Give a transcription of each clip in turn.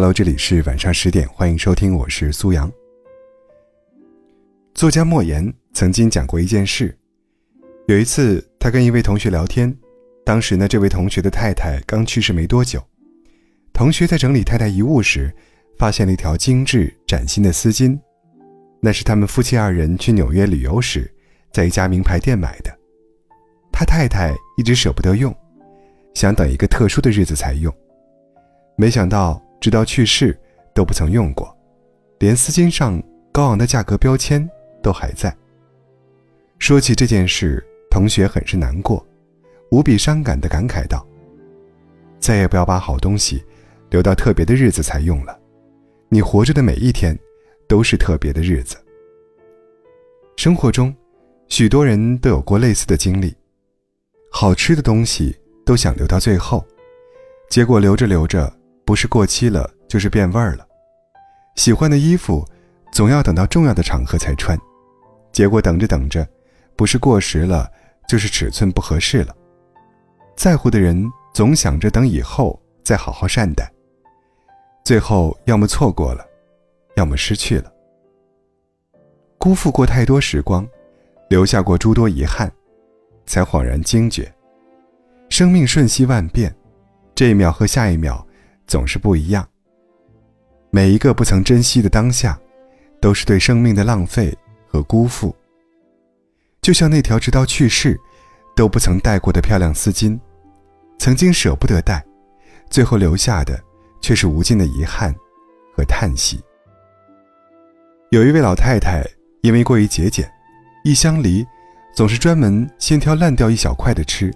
Hello，这里是晚上十点，欢迎收听，我是苏阳。作家莫言曾经讲过一件事，有一次他跟一位同学聊天，当时呢，这位同学的太太刚去世没多久，同学在整理太太遗物时，发现了一条精致崭新的丝巾，那是他们夫妻二人去纽约旅游时，在一家名牌店买的，他太太一直舍不得用，想等一个特殊的日子才用，没想到。直到去世都不曾用过，连丝巾上高昂的价格标签都还在。说起这件事，同学很是难过，无比伤感地感慨道：“再也不要把好东西留到特别的日子才用了，你活着的每一天都是特别的日子。”生活中，许多人都有过类似的经历，好吃的东西都想留到最后，结果留着留着。不是过期了，就是变味儿了。喜欢的衣服，总要等到重要的场合才穿，结果等着等着，不是过时了，就是尺寸不合适了。在乎的人总想着等以后再好好善待，最后要么错过了，要么失去了。辜负过太多时光，留下过诸多遗憾，才恍然惊觉，生命瞬息万变，这一秒和下一秒。总是不一样。每一个不曾珍惜的当下，都是对生命的浪费和辜负。就像那条直到去世都不曾戴过的漂亮丝巾，曾经舍不得戴，最后留下的却是无尽的遗憾和叹息。有一位老太太，因为过于节俭，一箱梨总是专门先挑烂掉一小块的吃，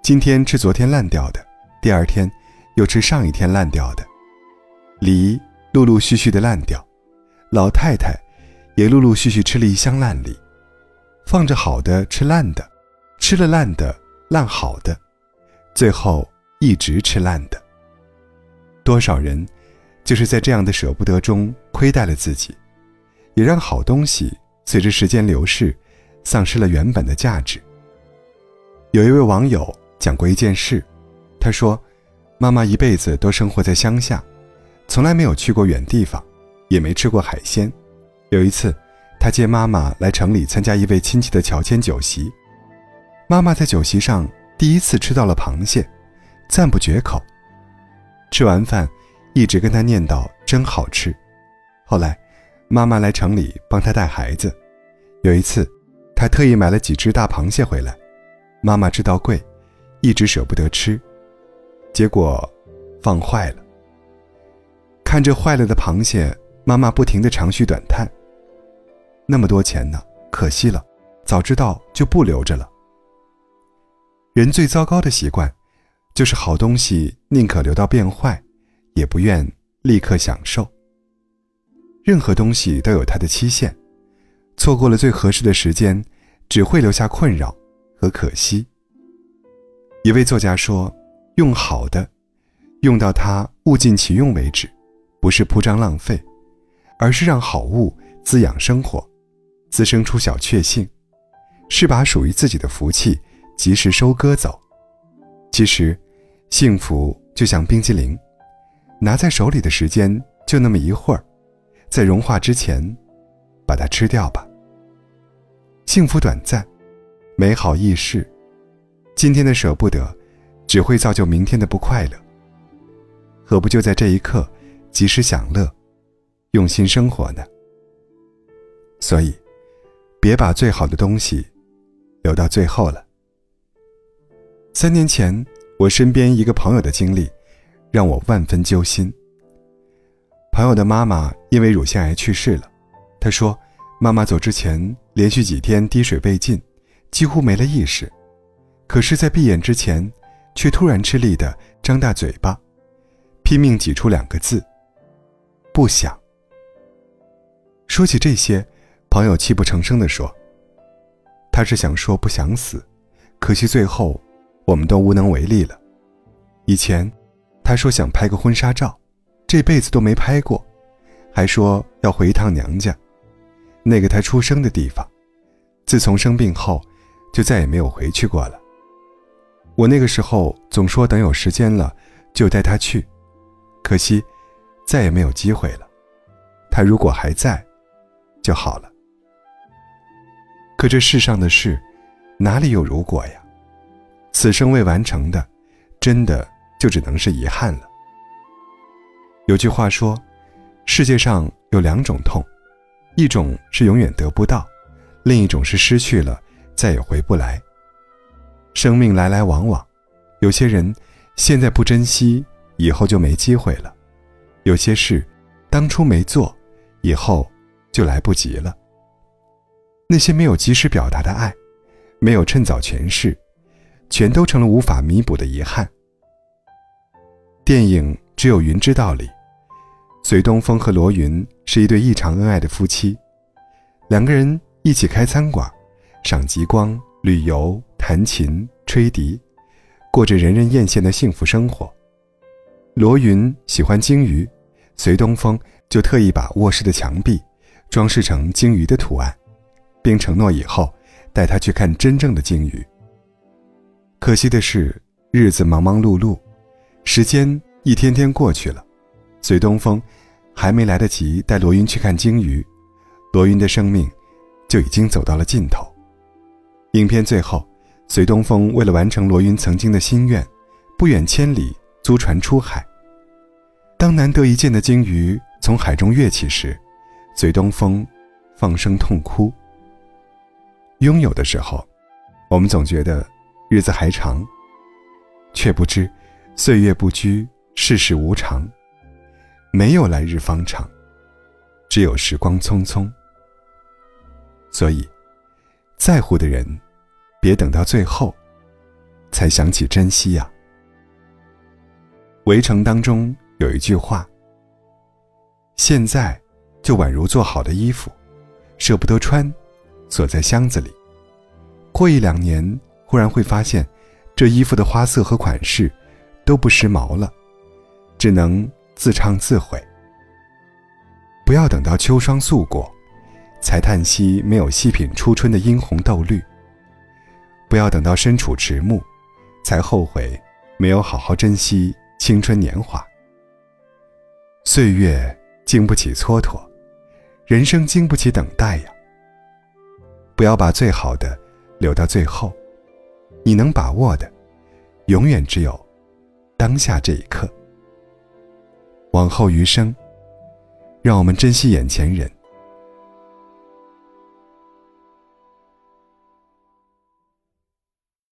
今天吃昨天烂掉的，第二天。又吃上一天烂掉的梨，陆陆续续的烂掉，老太太也陆陆续续吃了一箱烂梨，放着好的吃烂的，吃了烂的烂好的，最后一直吃烂的。多少人就是在这样的舍不得中亏待了自己，也让好东西随着时间流逝，丧失了原本的价值。有一位网友讲过一件事，他说。妈妈一辈子都生活在乡下，从来没有去过远地方，也没吃过海鲜。有一次，她接妈妈来城里参加一位亲戚的乔迁酒席，妈妈在酒席上第一次吃到了螃蟹，赞不绝口。吃完饭，一直跟她念叨真好吃。后来，妈妈来城里帮她带孩子，有一次，她特意买了几只大螃蟹回来，妈妈知道贵，一直舍不得吃。结果，放坏了。看着坏了的螃蟹，妈妈不停的长吁短叹。那么多钱呢，可惜了，早知道就不留着了。人最糟糕的习惯，就是好东西宁可留到变坏，也不愿立刻享受。任何东西都有它的期限，错过了最合适的时间，只会留下困扰和可惜。一位作家说。用好的，用到它物尽其用为止，不是铺张浪费，而是让好物滋养生活，滋生出小确幸，是把属于自己的福气及时收割走。其实，幸福就像冰激凌，拿在手里的时间就那么一会儿，在融化之前，把它吃掉吧。幸福短暂，美好易逝，今天的舍不得。只会造就明天的不快乐。何不就在这一刻，及时享乐，用心生活呢？所以，别把最好的东西留到最后了。三年前，我身边一个朋友的经历，让我万分揪心。朋友的妈妈因为乳腺癌去世了，他说，妈妈走之前连续几天滴水未进，几乎没了意识，可是，在闭眼之前。却突然吃力的张大嘴巴，拼命挤出两个字：“不想。”说起这些，朋友泣不成声地说：“他是想说不想死，可惜最后我们都无能为力了。以前他说想拍个婚纱照，这辈子都没拍过，还说要回一趟娘家，那个他出生的地方。自从生病后，就再也没有回去过了。”我那个时候总说等有时间了就带他去，可惜，再也没有机会了。他如果还在，就好了。可这世上的事，哪里有如果呀？此生未完成的，真的就只能是遗憾了。有句话说，世界上有两种痛，一种是永远得不到，另一种是失去了再也回不来。生命来来往往，有些人现在不珍惜，以后就没机会了；有些事当初没做，以后就来不及了。那些没有及时表达的爱，没有趁早诠释，全都成了无法弥补的遗憾。电影《只有云知道》里，隋东风和罗云是一对异常恩爱的夫妻，两个人一起开餐馆，赏极光，旅游。弹琴、吹笛，过着人人艳羡的幸福生活。罗云喜欢鲸鱼，隋东风就特意把卧室的墙壁装饰成鲸鱼的图案，并承诺以后带他去看真正的鲸鱼。可惜的是，日子忙忙碌碌，时间一天天过去了，随东风还没来得及带罗云去看鲸鱼，罗云的生命就已经走到了尽头。影片最后。隋东风为了完成罗云曾经的心愿，不远千里租船出海。当难得一见的鲸鱼从海中跃起时，隋东风放声痛哭。拥有的时候，我们总觉得日子还长，却不知岁月不居，世事无常。没有来日方长，只有时光匆匆。所以，在乎的人。别等到最后，才想起珍惜呀。围城当中有一句话：“现在就宛如做好的衣服，舍不得穿，锁在箱子里。过一两年，忽然会发现，这衣服的花色和款式都不时髦了，只能自唱自毁。不要等到秋霜素过，才叹息没有细品初春的殷红豆绿。”不要等到身处迟暮，才后悔没有好好珍惜青春年华。岁月经不起蹉跎，人生经不起等待呀。不要把最好的留到最后，你能把握的，永远只有当下这一刻。往后余生，让我们珍惜眼前人，